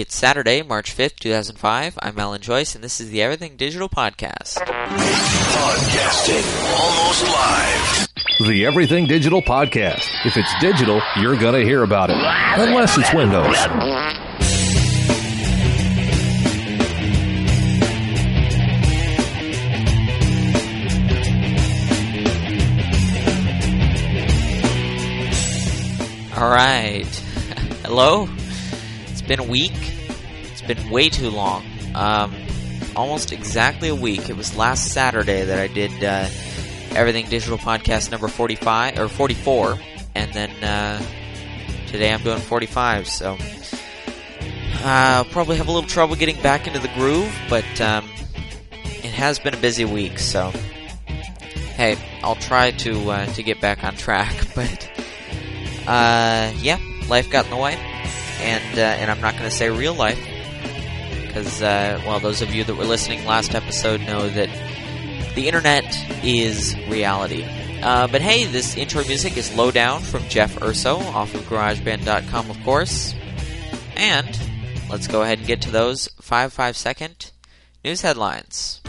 It's Saturday, March 5th, 2005. I'm Alan Joyce, and this is the Everything Digital Podcast. Podcasting almost live. The Everything Digital Podcast. If it's digital, you're going to hear about it. Unless it's Windows. All right. Hello. Been a week. It's been way too long. Um, almost exactly a week. It was last Saturday that I did uh, Everything Digital Podcast number 45 or 44, and then uh, today I'm doing 45. So uh, I'll probably have a little trouble getting back into the groove, but um, it has been a busy week. So hey, I'll try to uh, to get back on track, but uh, yeah, life got in the way, and uh, and I'm not going to say real life because uh, well, those of you that were listening last episode know that the internet is reality. Uh, but hey, this intro music is Lowdown from Jeff Urso off of GarageBand.com, of course. And let's go ahead and get to those five five second news headlines.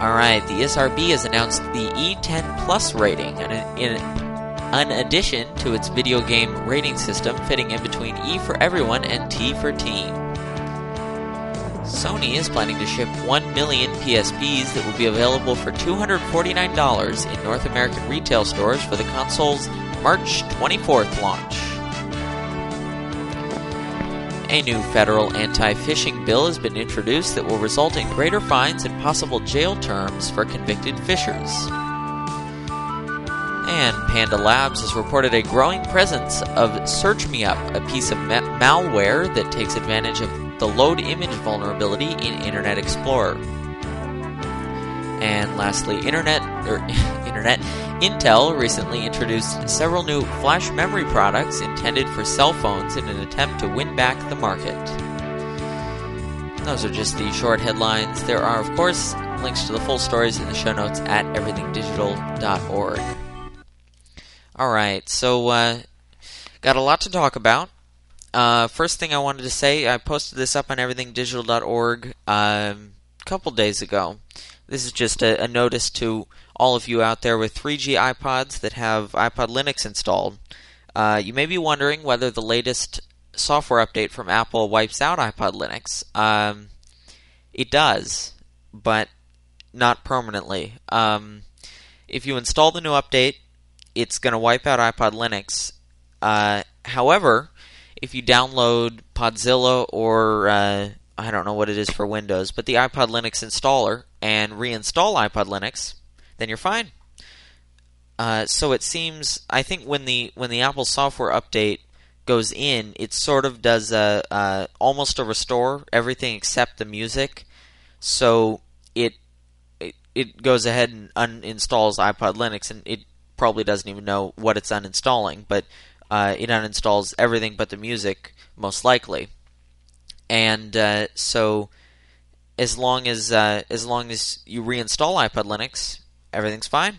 Alright, the ESRB has announced the E10 Plus rating, and in an addition to its video game rating system fitting in between E for everyone and T for teen. Sony is planning to ship 1 million PSPs that will be available for $249 in North American retail stores for the console's March 24th launch. A new federal anti phishing bill has been introduced that will result in greater fines and possible jail terms for convicted phishers. And Panda Labs has reported a growing presence of Search Me Up, a piece of ma- malware that takes advantage of the load image vulnerability in Internet Explorer. And lastly, Internet or er, Internet Intel recently introduced several new flash memory products intended for cell phones in an attempt to win back the market. Those are just the short headlines. There are, of course, links to the full stories in the show notes at everythingdigital.org. All right, so uh, got a lot to talk about. Uh, first thing I wanted to say, I posted this up on everythingdigital.org um, a couple days ago. This is just a, a, notice to all of you out there with 3G iPods that have iPod Linux installed. Uh, you may be wondering whether the latest software update from Apple wipes out iPod Linux. Um, it does, but not permanently. Um, if you install the new update, it's going to wipe out iPod Linux. Uh, however, if you download Podzilla or uh, I don't know what it is for Windows, but the iPod Linux installer and reinstall iPod Linux, then you're fine. Uh, so it seems I think when the when the Apple software update goes in, it sort of does a, uh, almost a restore everything except the music. So it, it it goes ahead and uninstalls iPod Linux, and it probably doesn't even know what it's uninstalling, but uh, it uninstalls everything but the music, most likely. And uh, so, as long as uh, as long as you reinstall iPod Linux, everything's fine.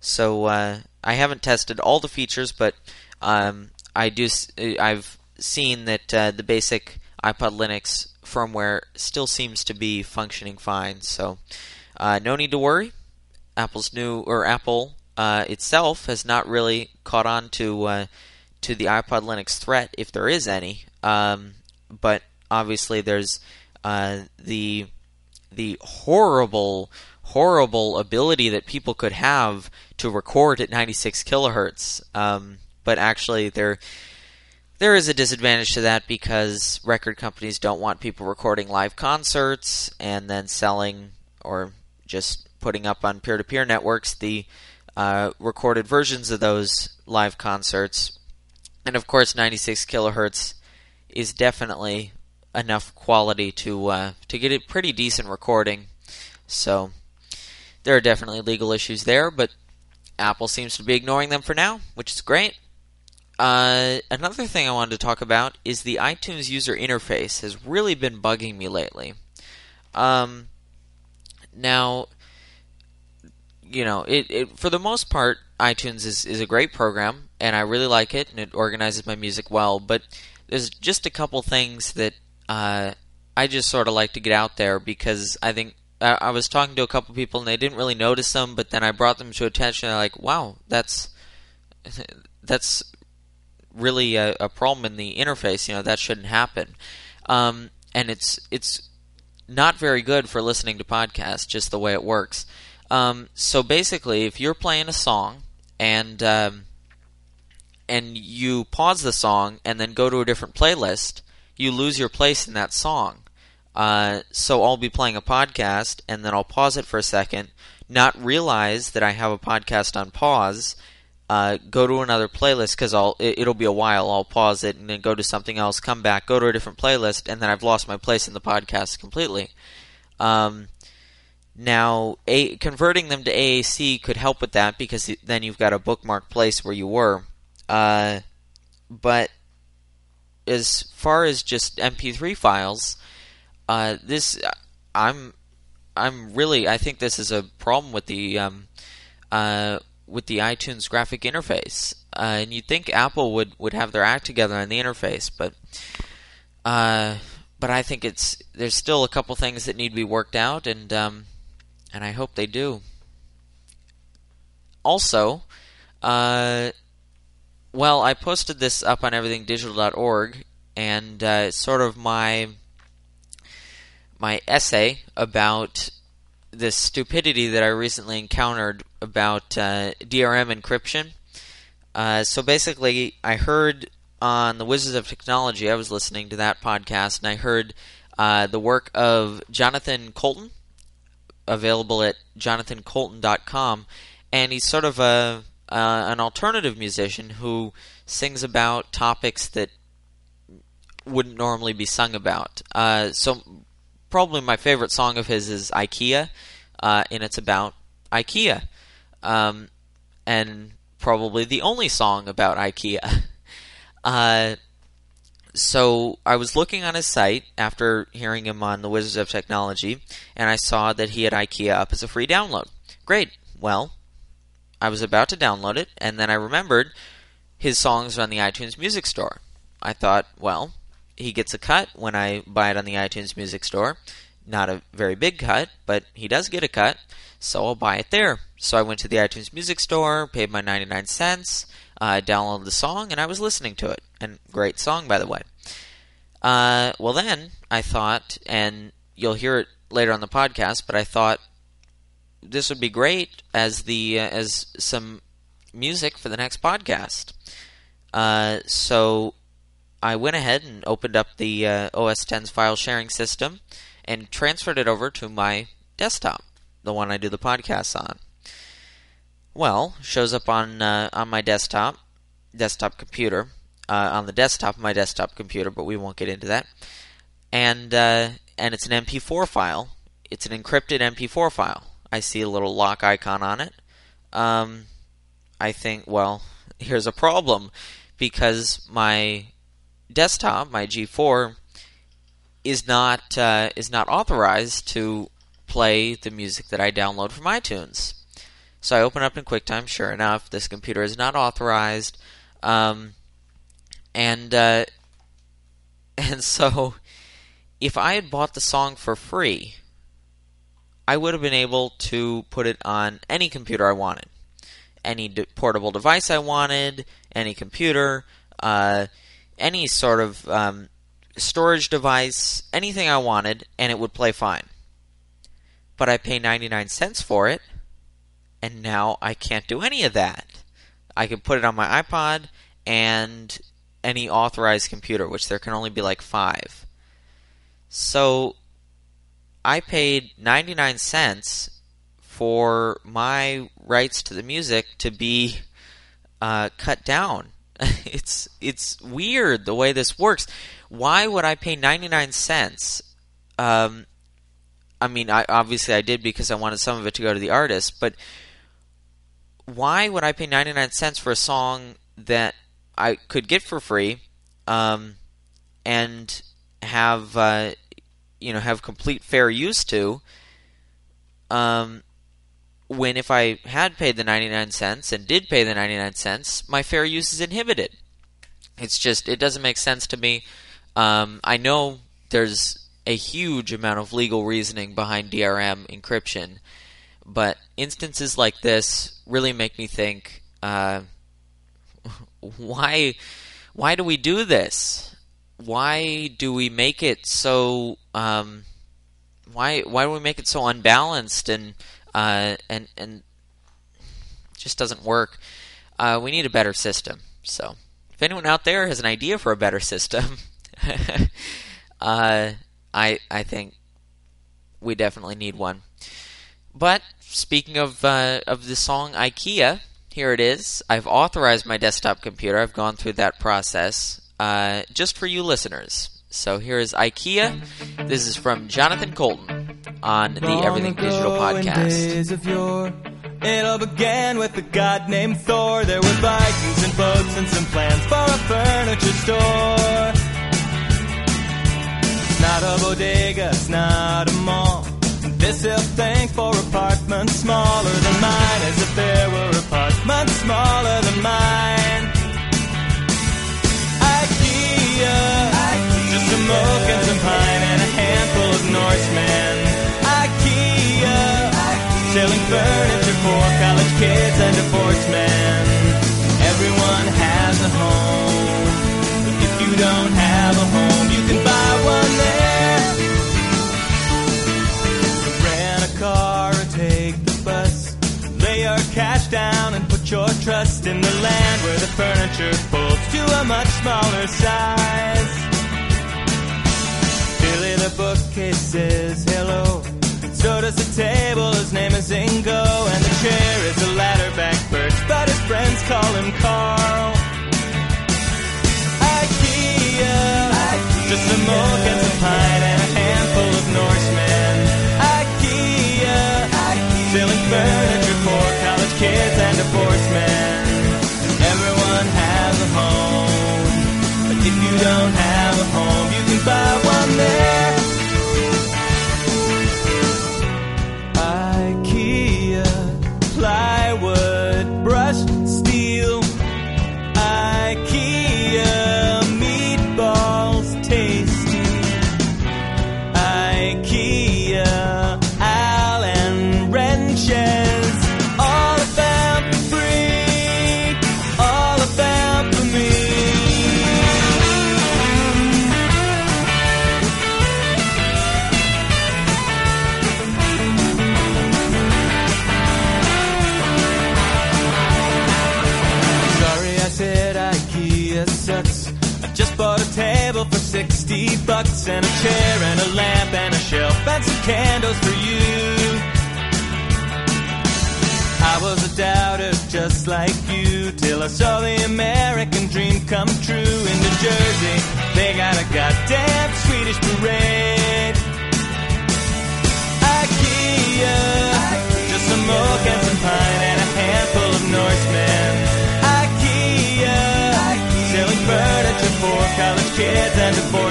So uh, I haven't tested all the features, but um, I do. I've seen that uh, the basic iPod Linux firmware still seems to be functioning fine. So uh, no need to worry. Apple's new or Apple uh, itself has not really caught on to uh, to the iPod Linux threat, if there is any. Um, but obviously, there's uh, the the horrible, horrible ability that people could have to record at 96 kilohertz. Um, but actually, there there is a disadvantage to that because record companies don't want people recording live concerts and then selling or just putting up on peer-to-peer networks the uh, recorded versions of those live concerts. And of course, 96 kilohertz is definitely enough quality to uh, to get a pretty decent recording. So there are definitely legal issues there, but Apple seems to be ignoring them for now, which is great. Uh, another thing I wanted to talk about is the iTunes user interface has really been bugging me lately. Um, now, you know, it, it for the most part, iTunes is is a great program, and I really like it, and it organizes my music well. But there's just a couple things that uh, I just sort of like to get out there because I think I, was talking to a couple people and they didn't really notice them, but then I brought them to attention. And they're like, "Wow, that's that's really a, a, problem in the interface. You know, that shouldn't happen." Um, and it's it's not very good for listening to podcasts, just the way it works. Um, so basically, if you're playing a song and um, and you pause the song and then go to a different playlist, you lose your place in that song. Uh, so I'll be playing a podcast and then I'll pause it for a second, not realize that I have a podcast on pause, uh, go to another playlist because I'll it, will be a while. I'll pause it and then go to something else, come back, go to a different playlist, and then I've lost my place in the podcast completely. Um, now, a, converting them to AAC could help with that because then you've got a bookmark place where you were. Uh, but as far as just MP3 files, uh, this I'm I'm really I think this is a problem with the um, uh, with the iTunes graphic interface. Uh, and you'd think Apple would, would have their act together on the interface, but uh, but I think it's there's still a couple things that need to be worked out, and um, and I hope they do. Also, uh, well, I posted this up on everythingdigital.org, and uh, it's sort of my my essay about this stupidity that I recently encountered about uh, DRM encryption. Uh, so basically, I heard on the Wizards of Technology, I was listening to that podcast, and I heard uh, the work of Jonathan Coulton, available at jonathancoulton.com, and he's sort of a uh, an alternative musician who sings about topics that wouldn't normally be sung about. Uh, so probably my favorite song of his is IKEA, uh, and it's about IKEA, um, and probably the only song about IKEA. Uh, so I was looking on his site after hearing him on the Wizards of Technology, and I saw that he had IKEA up as a free download. Great. Well, I was about to download it, and then I remembered his songs are on the iTunes Music Store. I thought, well, he gets a cut when I buy it on the iTunes Music Store. Not a very big cut, but he does get a cut, so I'll buy it there. So I went to the iTunes Music Store, paid my 99 cents, uh, downloaded the song, and I was listening to it. And great song, by the way. Uh, well, then I thought, and you'll hear it later on the podcast, but I thought this would be great as the uh, as some music for the next podcast. Uh, so I went ahead and opened up the uh, OS 10's file sharing system and transferred it over to my desktop, the one I do the podcasts on. Well, shows up on uh, on my desktop, desktop computer, uh, on the desktop of my desktop computer, but we won't get into that. And uh, and it's an MP4 file. It's an encrypted MP4 file. I see a little lock icon on it. Um, I think, well, here's a problem because my desktop, my G4, is not uh, is not authorized to play the music that I download from iTunes. So I open up in QuickTime. Sure enough, this computer is not authorized, um, and uh, and so if I had bought the song for free, I would have been able to put it on any computer I wanted, any portable device I wanted, any computer. Uh, any sort of um, storage device, anything I wanted, and it would play fine. But I pay 99 cents for it, and now I can't do any of that. I can put it on my iPod and any authorized computer, which there can only be like five. So I paid 99 cents for my rights to the music to be uh, cut down it's it's weird the way this works. Why would I pay 99 cents? Um, I mean, I obviously I did because I wanted some of it to go to the artist, but why would I pay 99 cents for a song that I could get for free um, and have uh, you know have complete fair use to? Um, when if I had paid the 99 cents and did pay the 99 cents, my fair use is inhibited. It's just, it doesn't make sense to me. Um, I know there's a huge amount of legal reasoning behind DRM encryption, but instances like this really make me think uh, why why do we do this? Why do we make it so um, why why do we make it so unbalanced and uh, and and just doesn't work? Uh, we need a better system. So, if anyone out there has an idea for a better system, uh, I I think we definitely need one. But speaking of uh, of the song IKEA, here it is. I've authorized my desktop computer. I've gone through that process uh, just for you listeners. So here is IKEA. This is from Jonathan Coulton on the Everything Digital podcast. It all began with a god named Thor. There were Vikings and boats and some plans for a furniture store. It's not a bodega, it's not a mall. This thank for apartments smaller than mine, as if there were apartments smaller than mine. IKEA, just some oak and some pine and a handful of Norsemen. Furniture for college kids and divorced men. Everyone has a home, but if you don't have a home, you can buy one there. Rent a car or take the bus. Lay your cash down and put your trust in the land where the furniture folds to a much smaller size. Billy the bookcase says hello. So does the table, his name is Ingo, and the chair is a ladderback birch, but his friends call him Carl. IKEA, just some oak and some pine and a handful of Norsemen. IKEA, selling furniture for college kids and divorced men. Jersey. They got a goddamn Swedish parade. IKEA, just some oak and some pine and a handful of Norsemen. IKEA, selling furniture for college kids and divorced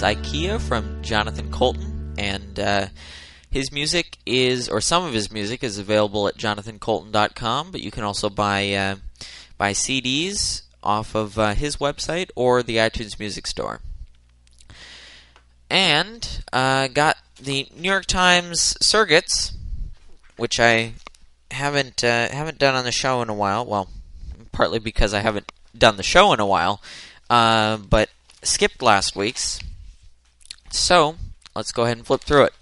that's IKEA from Jonathan Coulton, and uh, his music is, or some of his music is available at jonathancoulton.com. But you can also buy uh, buy CDs off of uh, his website or the iTunes Music Store. And uh, got the New York Times Circuits, which I haven't uh, haven't done on the show in a while. Well, partly because I haven't done the show in a while, uh, but skipped last week's. So let's go ahead and flip through it.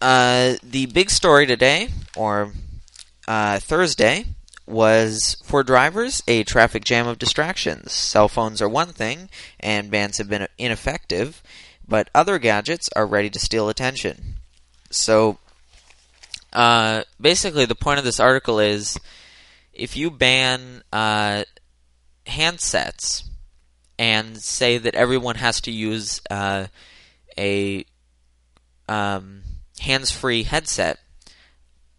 Uh, the big story today, or uh, Thursday, was for drivers a traffic jam of distractions. Cell phones are one thing, and bans have been ineffective, but other gadgets are ready to steal attention. So, uh, basically, the point of this article is if you ban uh, handsets and say that everyone has to use uh, a um, hands-free headset,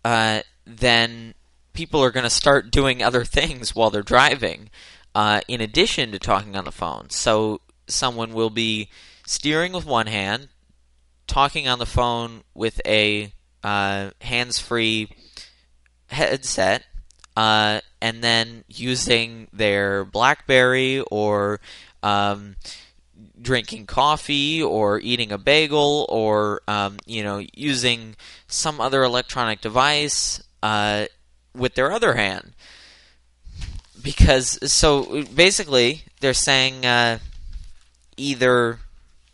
uh, then people are going to start doing other things while they're driving, uh, in addition to talking on the phone. So someone will be steering with one hand, talking on the phone with a uh, hands-free headset, uh, and then using their BlackBerry or um, drinking coffee or eating a bagel or um, you know using some other electronic device uh, with their other hand. Because so basically they're saying uh, either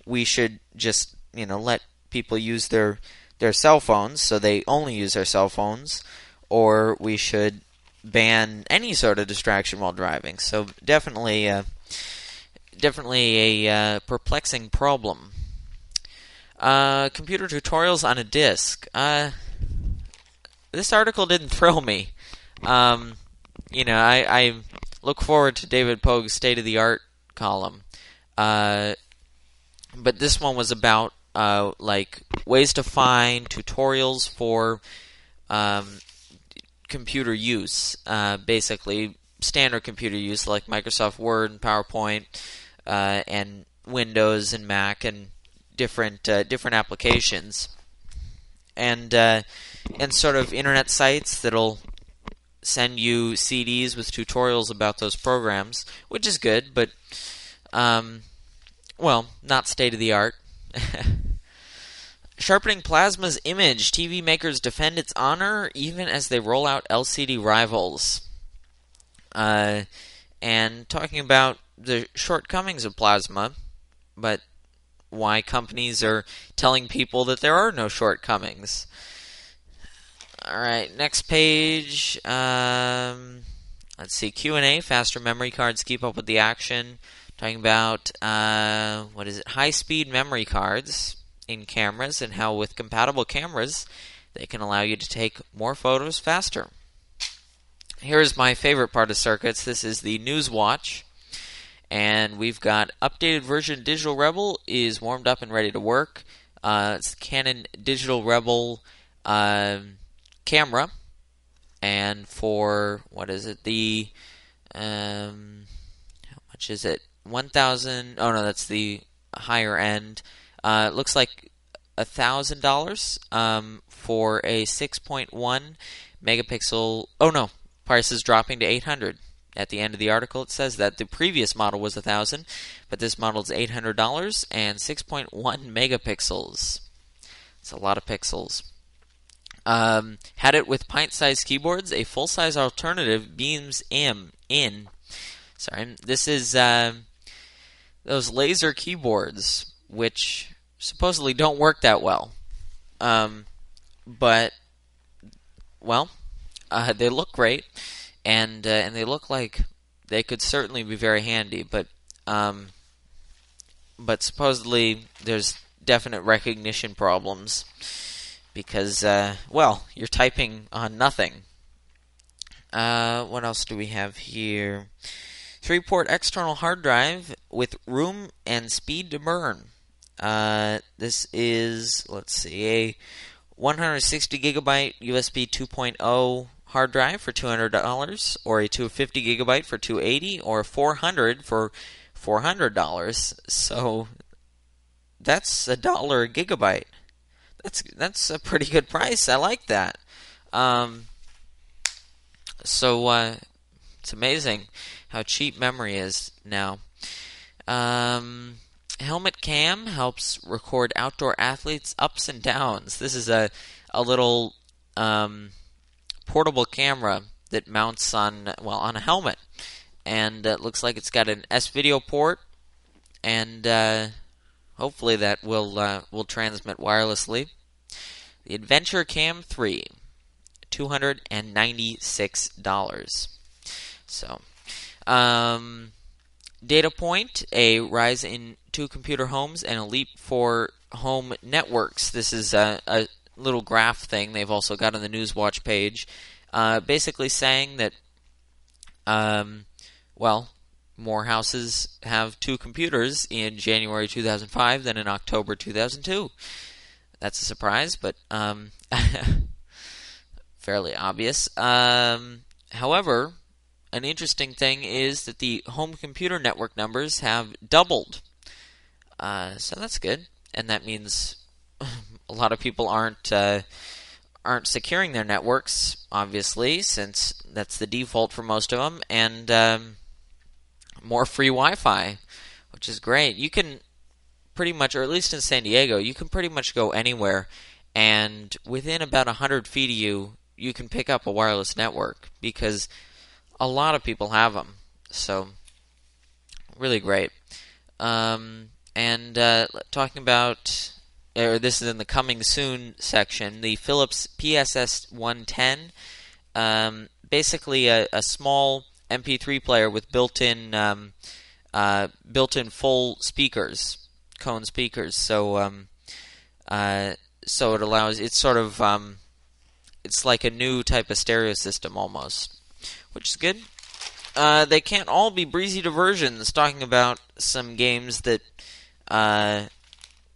we should just you know let people use their their cell phones so they only use their cell phones or we should ban any sort of distraction while driving. So definitely uh, definitely a uh, perplexing problem. Uh, computer tutorials on a disk uh, this article didn't thrill me. Um, you know I, I look forward to David Pogue's state of the art column. Uh, but this one was about uh, like ways to find tutorials for um, computer use, uh, basically standard computer use like Microsoft Word and PowerPoint uh, and Windows and Mac and different uh, different applications, and uh, and sort of internet sites that'll send you CDs with tutorials about those programs, which is good, but um, well, not state of the art. Sharpening Plasma's image, TV makers defend its honor even as they roll out LCD rivals. Uh, and talking about the shortcomings of Plasma, but why companies are telling people that there are no shortcomings. All right, next page. Um, let's see Q and A. Faster memory cards keep up with the action. Talking about uh, what is it? High-speed memory cards in cameras and how with compatible cameras they can allow you to take more photos faster. Here's my favorite part of circuits. This is the Newswatch. And we've got updated version Digital Rebel is warmed up and ready to work. Uh, it's Canon Digital Rebel uh, camera. And for, what is it? The, um, how much is it? 1000 oh no that's the higher end uh, it looks like a thousand dollars um, for a 6.1 megapixel oh no price is dropping to 800 at the end of the article it says that the previous model was a thousand but this model is $800 and 6.1 megapixels. It's a lot of pixels. Um, had it with pint-sized keyboards a full-size alternative beams in in sorry this is um, those laser keyboards, which supposedly don't work that well. Um, but well, uh, they look great, and uh, and they look like they could certainly be very handy. But um, but supposedly there's definite recognition problems because uh, well, you're typing on nothing. Uh, what else do we have here? Three port external hard drive with room and speed to burn. Uh, this is, let's see, a 160 gigabyte USB 2.0 hard drive for $200, or a 250 gigabyte for 280 or 400 for $400. So that's a dollar a gigabyte. That's that's a pretty good price. I like that. Um, so uh, it's amazing how cheap memory is now. Um, Helmet Cam helps record outdoor athletes' ups and downs. This is a a little um, portable camera that mounts on well on a helmet, and it looks like it's got an S video port, and uh, hopefully that will uh, will transmit wirelessly. The Adventure Cam 3, two hundred and ninety six dollars. So um, data point, a rise in two computer homes and a leap for home networks. This is a, a little graph thing they've also got on the Newswatch page, uh, basically saying that, um, well, more houses have two computers in January 2005 than in October 2002. That's a surprise, but um, fairly obvious. Um, however, an interesting thing is that the home computer network numbers have doubled. Uh, so that's good, and that means a lot of people aren't uh, aren't securing their networks, obviously, since that's the default for most of them, and um, more free Wi-Fi, which is great. You can pretty much, or at least in San Diego, you can pretty much go anywhere, and within about hundred feet of you, you can pick up a wireless network because a lot of people have them. So, really great. Um, and uh, talking about, or this is in the coming soon section, the Philips PSS 110. Um, basically, a, a, small MP3 player with built-in, um, uh, built-in full speakers, cone speakers. So, um, uh, so it allows. It's sort of, um, it's like a new type of stereo system almost, which is good. Uh, they can't all be breezy diversions talking about some games that uh,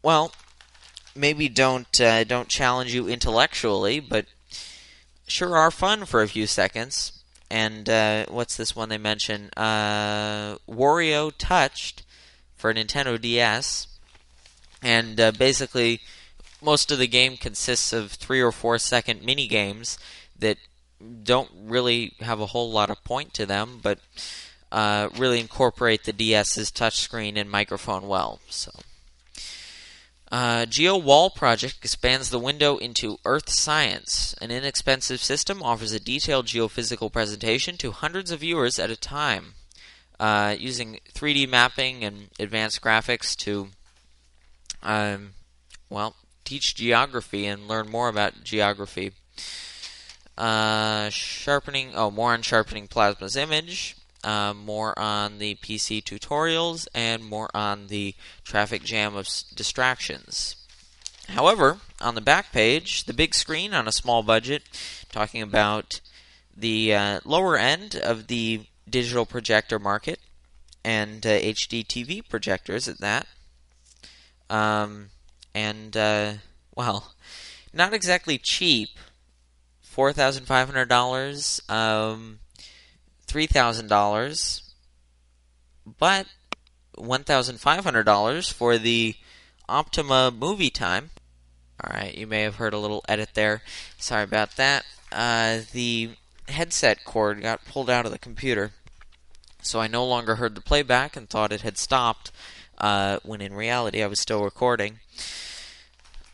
well, maybe don't uh, don't challenge you intellectually, but sure are fun for a few seconds. And uh, what's this one they mention? Uh, Wario Touched for Nintendo DS, and uh, basically most of the game consists of three or four second mini games that don't really have a whole lot of point to them, but uh, really incorporate the DS's touchscreen and microphone well. So, uh, GeoWall project expands the window into Earth science. An inexpensive system offers a detailed geophysical presentation to hundreds of viewers at a time, uh, using 3D mapping and advanced graphics to, um, well, teach geography and learn more about geography. Uh, sharpening, oh, more on sharpening Plasma's image uh, more on the PC tutorials, and more on the traffic jam of distractions. However, on the back page, the big screen on a small budget, talking about the uh, lower end of the digital projector market and uh, HD TV projectors at that. Um, and, uh, well, not exactly cheap. $4,500. Um, $3,000, but $1,500 for the Optoma movie time. Alright, you may have heard a little edit there. Sorry about that. Uh, the headset cord got pulled out of the computer, so I no longer heard the playback and thought it had stopped, uh, when in reality I was still recording.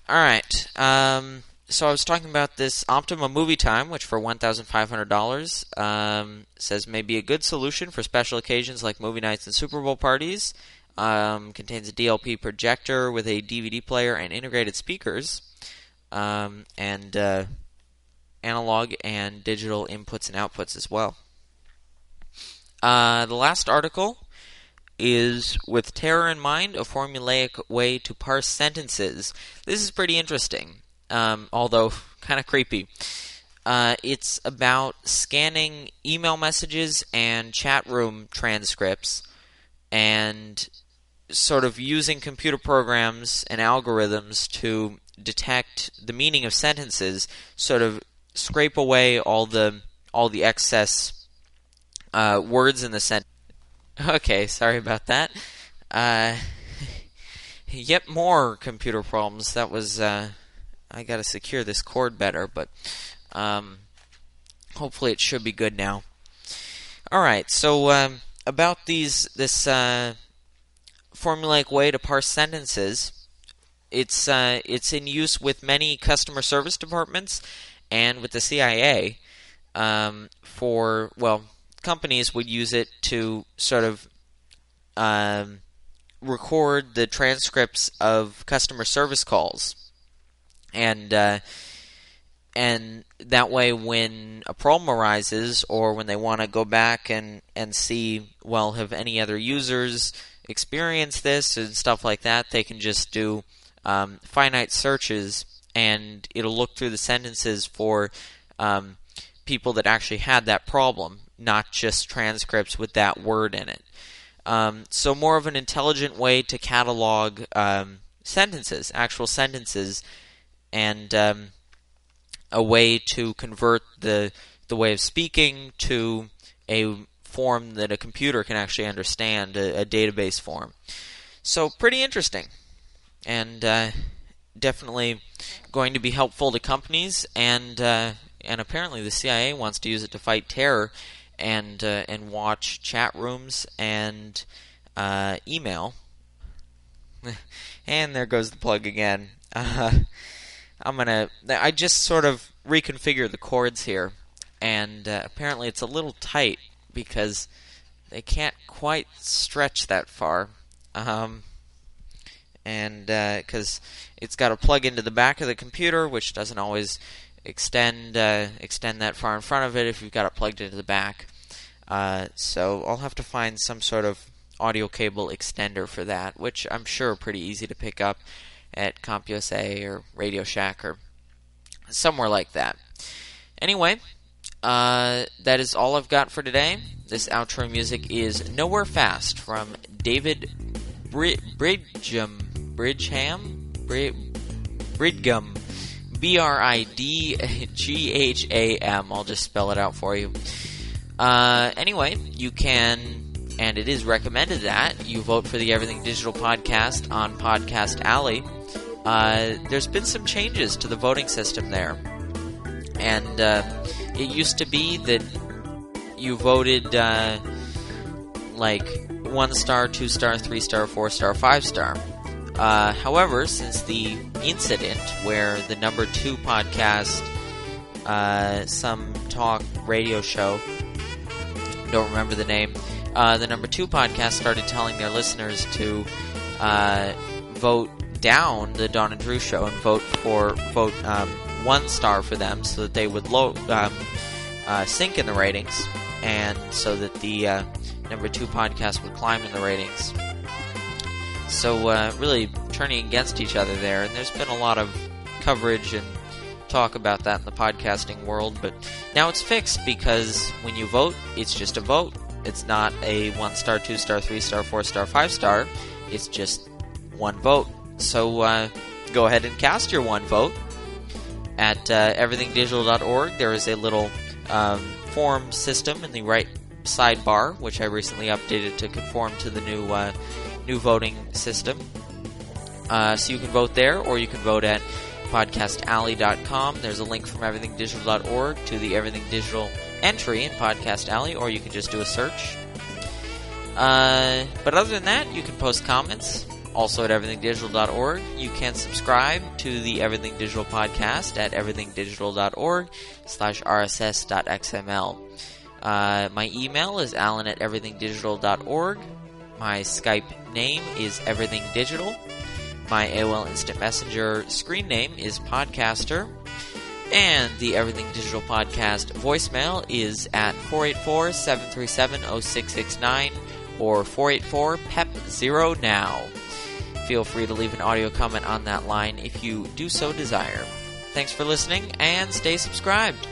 Alright, um, so I was talking about this Optoma Movie Time, which for $1,500 um, says may be a good solution for special occasions like movie nights and Super Bowl parties. Um, contains a DLP projector with a DVD player and integrated speakers, um, and uh, analog and digital inputs and outputs as well. Uh, the last article is with terror in mind, a formulaic way to parse sentences. This is pretty interesting um, although kind of creepy. Uh, it's about scanning email messages and chat room transcripts and sort of using computer programs and algorithms to detect the meaning of sentences, sort of scrape away all the all the excess uh, words in the sentence. Okay, sorry about that. Uh, yet more computer problems. That was uh, I got to secure this cord better, but um, hopefully it should be good now. All right, so um, about these this uh, formulaic way to parse sentences, it's uh, it's in use with many customer service departments and with the CIA. Um, for well, companies would use it to sort of um, record the transcripts of customer service calls and uh, and that way when a problem arises or when they want to go back and and see well have any other users experienced this and stuff like that they can just do um, finite searches and it'll look through the sentences for um, people that actually had that problem not just transcripts with that word in it. Um, so more of an intelligent way to catalog um, sentences actual sentences and um, a way to convert the the way of speaking to a form that a computer can actually understand, a, a database form. So pretty interesting, and uh, definitely going to be helpful to companies and uh, and apparently the CIA wants to use it to fight terror and uh, and watch chat rooms and uh, email. and there goes the plug again. I'm gonna. I just sort of reconfigure the cords here, and uh, apparently it's a little tight because they can't quite stretch that far. Um, and because uh, it's got to plug into the back of the computer, which doesn't always extend uh, extend that far in front of it if you've got it plugged into the back. Uh, so I'll have to find some sort of audio cable extender for that, which I'm sure are pretty easy to pick up at CompUSA or Radio Shack or somewhere like that. Anyway, uh, that is all I've got for today. This outro music is Nowhere Fast from David Bridgham. Bridgeham? Bridgham. B R I D G H A M. I'll just spell it out for you. Uh, anyway, you can, and it is recommended that you vote for the Everything Digital podcast on Podcast Alley. Uh, there's been some changes to the voting system there. And uh, it used to be that you voted uh, like one star, two star, three star, four star, five star. Uh, however, since the incident where the number two podcast, uh, some talk radio show, don't remember the name, uh, the number two podcast started telling their listeners to vote down the Don and Drew show and vote for vote um, one star for them so that they would low, um, uh, sink in the ratings and so that the uh, number two podcast would climb in the ratings. So uh, really turning against each other there, and there's been a lot of coverage and talk about that in the podcasting world. But now it's fixed because when you vote, it's just a vote. It's not a one star, two star, three star, four star, five star. It's just one vote. So uh, go ahead and cast your one vote at uh, everythingdigital.org. There is a little um, form system in the right sidebar, which I recently updated to conform to the new uh, new voting system. Uh, so you can vote there, or you can vote at podcastalley.com. There's a link from everythingdigital.org to the Everything Digital entry in Podcast Alley, or you can just do a search. Uh, but other than that, you can post comments also at everythingdigital.org. You can subscribe to the Everything Digital podcast at everythingdigital.org slash rss.xml. Uh, my email is alan at everythingdigital.org. My Skype name is Everything Digital. My AOL Instant Messenger screen name is Podcaster. And the Everything Digital Podcast voicemail is at 484 737 0669 or 484 PEP0 now. Feel free to leave an audio comment on that line if you do so desire. Thanks for listening and stay subscribed.